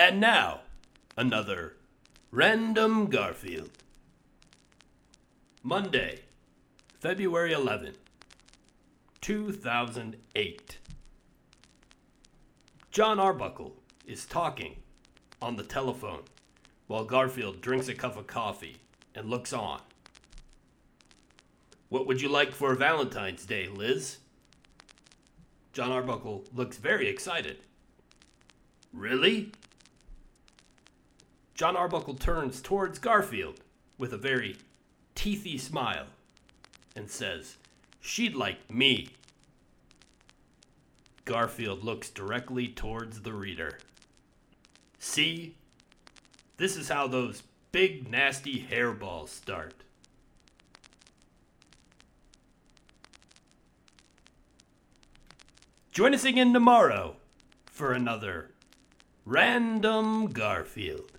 And now, another Random Garfield. Monday, February 11, 2008. Jon Arbuckle is talking on the telephone while Garfield drinks a cup of coffee and looks on. What would you like for Valentine's Day, Liz? Jon Arbuckle looks very excited. Really? Jon Arbuckle turns towards Garfield with a very teethy smile and says, She'd like me. Garfield looks directly towards the reader. See? This is how those big, nasty hairballs start. Join us again tomorrow for another Random Garfield.